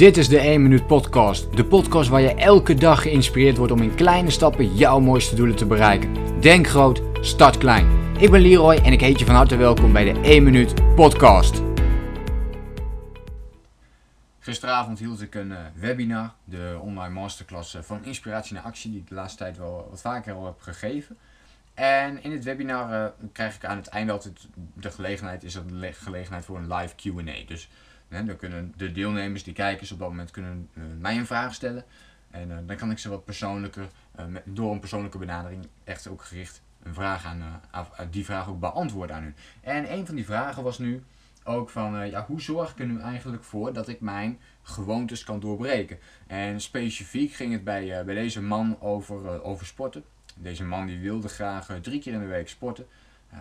Dit is de 1 Minuut Podcast. De podcast waar je elke dag geïnspireerd wordt om in kleine stappen jouw mooiste doelen te bereiken. Denk groot, start klein. Ik ben Leroy en ik heet je van harte welkom bij de 1 Minuut Podcast. Gisteravond hield ik een uh, webinar, de online masterclass uh, van Inspiratie naar Actie, die ik de laatste tijd wel wat vaker al heb gegeven. En in het webinar uh, krijg ik aan het einde altijd de gelegenheid, is dat de gelegenheid voor een live Q&A. Dus dan kunnen de deelnemers, die kijkers op dat moment, kunnen uh, mij een vraag stellen. En uh, dan kan ik ze wat persoonlijker, met, door een persoonlijke benadering, echt ook gericht een vraag aan, die vraag ook beantwoorden aan u. En een van die vragen was nu ook van, ja, hoe zorg ik er nu eigenlijk voor dat ik mijn gewoontes kan doorbreken? En specifiek ging het bij, bij deze man over, over sporten. Deze man die wilde graag drie keer in de week sporten.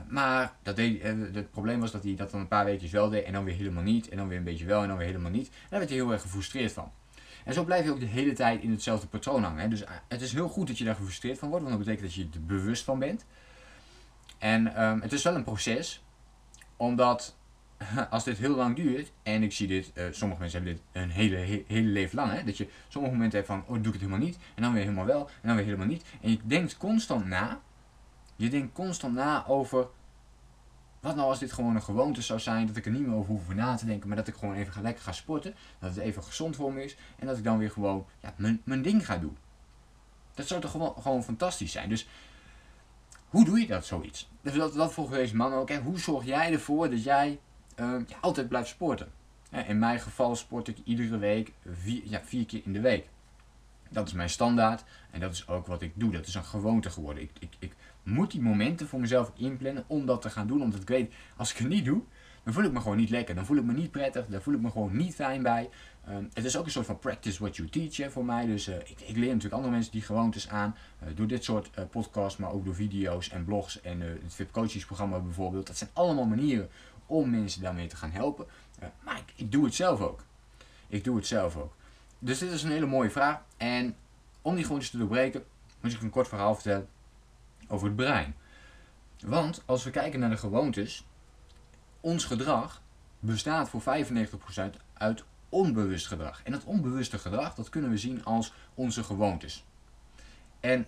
Maar dat deed, eh, het probleem was dat hij dat dan een paar weken wel deed en dan weer helemaal niet. En dan weer een beetje wel en dan weer helemaal niet. En daar werd hij heel erg gefrustreerd van. En zo blijf je ook de hele tijd in hetzelfde patroon hangen. Hè. Dus eh, het is heel goed dat je daar gefrustreerd van wordt, want dat betekent dat je er bewust van bent. En um, het is wel een proces, omdat als dit heel lang duurt, en ik zie dit, uh, sommige mensen hebben dit een hele, hele leven lang, hè, dat je sommige momenten hebt van, oh doe ik het helemaal niet, en dan weer helemaal wel, en dan weer helemaal niet. En je denkt constant na, je denkt constant na over wat nou als dit gewoon een gewoonte zou zijn, dat ik er niet meer over hoef na te denken, maar dat ik gewoon even ga lekker ga sporten, dat het even gezond voor me is en dat ik dan weer gewoon ja, mijn, mijn ding ga doen. Dat zou toch gewoon, gewoon fantastisch zijn. Dus hoe doe je dat zoiets? Dus dat, dat vroeg deze man ook. Hoe zorg jij ervoor dat jij uh, ja, altijd blijft sporten? In mijn geval sport ik iedere week vier, ja, vier keer in de week. Dat is mijn standaard en dat is ook wat ik doe. Dat is een gewoonte geworden. Ik, ik, ik moet die momenten voor mezelf inplannen om dat te gaan doen. Omdat ik weet, als ik het niet doe, dan voel ik me gewoon niet lekker. Dan voel ik me niet prettig. Dan voel ik me gewoon niet fijn bij. Um, het is ook een soort van practice what you teach hè, voor mij. Dus uh, ik, ik, leer natuurlijk andere mensen die gewoontes aan. Uh, door dit soort uh, podcasts, maar ook door video's en blogs en het VIP coachingsprogramma bijvoorbeeld. Dat zijn allemaal manieren om mensen daarmee te gaan helpen. maar ik, ik doe het zelf ook. Ik doe het zelf ook. Dus dit is een hele mooie vraag. En om die gewoontes te doorbreken, moet ik een kort verhaal vertellen over het brein. Want als we kijken naar de gewoontes, ons gedrag bestaat voor 95% uit onbewust gedrag. En dat onbewuste gedrag, dat kunnen we zien als onze gewoontes. En 5%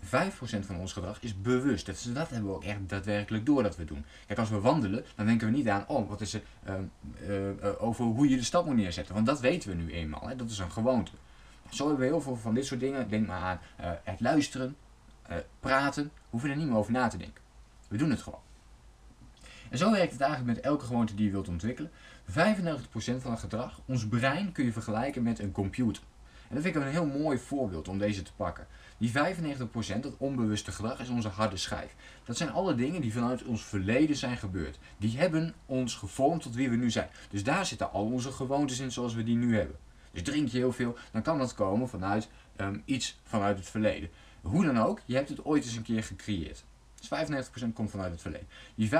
van ons gedrag is bewust. Dat, dat hebben we ook echt daadwerkelijk door dat we doen. Kijk, als we wandelen, dan denken we niet aan, oh, wat is er uh, uh, over hoe je de stap moet neerzetten. Want dat weten we nu eenmaal. Hè? Dat is een gewoonte. Zo hebben we heel veel van dit soort dingen. Denk maar aan uh, het luisteren, uh, praten. Hoeven er niet meer over na te denken. We doen het gewoon. En zo werkt het eigenlijk met elke gewoonte die je wilt ontwikkelen. 95% van het gedrag, ons brein kun je vergelijken met een computer. En dat vind ik een heel mooi voorbeeld om deze te pakken. Die 95%, dat onbewuste gedrag, is onze harde schijf. Dat zijn alle dingen die vanuit ons verleden zijn gebeurd. Die hebben ons gevormd tot wie we nu zijn. Dus daar zitten al onze gewoontes in zoals we die nu hebben. Dus drink je heel veel, dan kan dat komen vanuit um, iets vanuit het verleden. Hoe dan ook, je hebt het ooit eens een keer gecreëerd. Dus 95% komt vanuit het verleden. Die 5%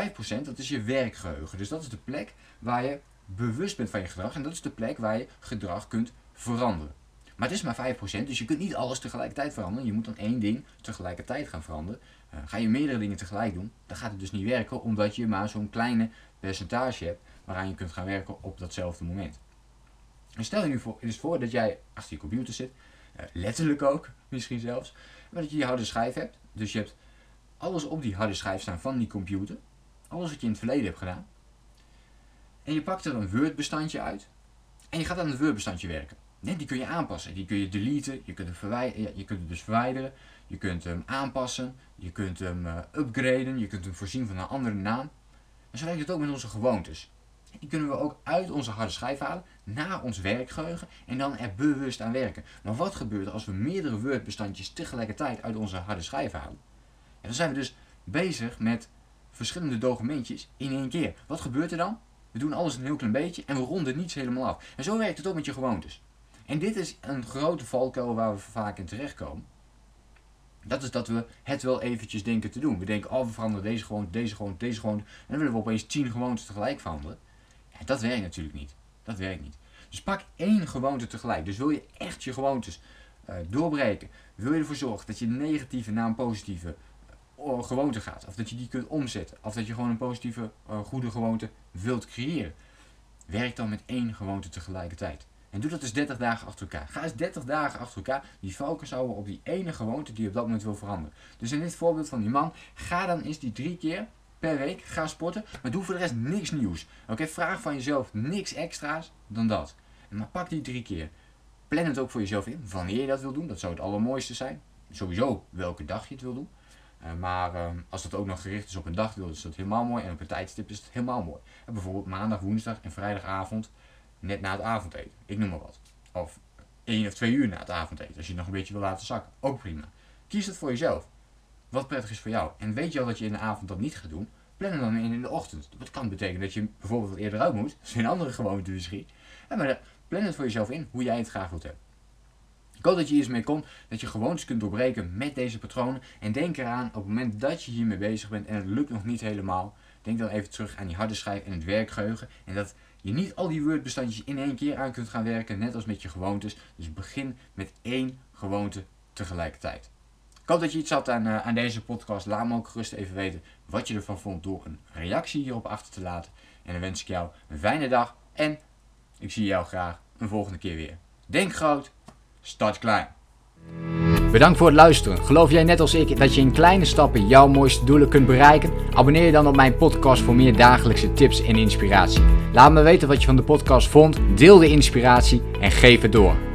dat is je werkgeheugen. Dus dat is de plek waar je bewust bent van je gedrag. En dat is de plek waar je gedrag kunt veranderen. Maar het is maar 5%, dus je kunt niet alles tegelijkertijd veranderen. Je moet dan één ding tegelijkertijd gaan veranderen. Uh, ga je meerdere dingen tegelijk doen, dan gaat het dus niet werken, omdat je maar zo'n kleine percentage hebt waaraan je kunt gaan werken op datzelfde moment. En stel je nu voor, eens voor dat jij achter je computer zit, uh, letterlijk ook, misschien zelfs, maar dat je die harde schijf hebt. Dus je hebt alles op die harde schijf staan van die computer, alles wat je in het verleden hebt gedaan. En je pakt er een Word-bestandje uit en je gaat aan het Word-bestandje werken. Nee, die kun je aanpassen. Die kun je deleten, je kunt, hem verwijderen, je kunt hem dus verwijderen, je kunt hem aanpassen, je kunt hem uh, upgraden, je kunt hem voorzien van een andere naam. En zo werkt het ook met onze gewoontes. Die kunnen we ook uit onze harde schijf halen naar ons werkgeheugen en dan er bewust aan werken. Maar wat gebeurt er als we meerdere Word-bestandjes tegelijkertijd uit onze harde schijf halen? En dan zijn we dus bezig met verschillende documentjes in één keer. Wat gebeurt er dan? We doen alles een heel klein beetje en we ronden niets helemaal af. En zo werkt het ook met je gewoontes. En dit is een grote valkuil waar we vaak in terechtkomen. Dat is dat we het wel eventjes denken te doen. We denken, oh we veranderen deze gewoonte, deze gewoonte, deze gewoonte. En dan willen we opeens tien gewoontes tegelijk veranderen. Dat werkt natuurlijk niet. Dat werkt niet. Dus pak één gewoonte tegelijk. Dus wil je echt je gewoontes uh, doorbreken. Wil je ervoor zorgen dat je negatieve naar een positieve uh, gewoonte gaat. Of dat je die kunt omzetten. Of dat je gewoon een positieve, uh, goede gewoonte wilt creëren. Werk dan met één gewoonte tegelijkertijd. En doe dat dus 30 dagen achter elkaar. Ga eens 30 dagen achter elkaar die focus houden op die ene gewoonte die je op dat moment wil veranderen. Dus in dit voorbeeld van die man, ga dan eens die drie keer per week ga sporten, maar doe voor de rest niks nieuws. Oké, vraag van jezelf niks extra's dan dat. Maar pak die drie keer. Plan het ook voor jezelf in, wanneer je dat wil doen. Dat zou het allermooiste zijn. Sowieso welke dag je het wil doen. Uh, maar uh, als dat ook nog gericht is op een dag, is dat helemaal mooi. En op een tijdstip is het helemaal mooi. En bijvoorbeeld maandag, woensdag en vrijdagavond, net na het avondeten. Ik noem maar wat. Of één of twee uur na het avondeten, als je het nog een beetje wil laten zakken. Ook prima. Kies het voor jezelf. Wat prettig is voor jou. En weet je al dat je in de avond dat niet gaat doen, plan dan in in de ochtend. Dat kan betekenen dat je bijvoorbeeld wat eerder uit moet. Dat is een andere gewoonte misschien. Maar plan het voor jezelf in hoe jij het graag wilt hebben. Ik hoop dat je hiermee komt, dat je gewoontes kunt doorbreken met deze patronen. En denk eraan, op het moment dat je hiermee bezig bent en het lukt nog niet helemaal, denk dan even terug aan die harde schijf en het werkgeheugen. En dat je niet al die Word-bestandjes in één keer aan kunt gaan werken, net als met je gewoontes. Dus begin met één gewoonte tegelijkertijd. Ik hoop dat je iets had aan, uh, aan deze podcast. Laat me ook gerust even weten wat je ervan vond door een reactie hierop achter te laten. En dan wens ik jou een fijne dag en ik zie jou graag een volgende keer weer. Denk groot, start klein. Bedankt voor het luisteren. Geloof jij net als ik dat je in kleine stappen jouw mooiste doelen kunt bereiken? Abonneer je dan op mijn podcast voor meer dagelijkse tips en inspiratie. Laat me weten wat je van de podcast vond, deel de inspiratie en geef het door.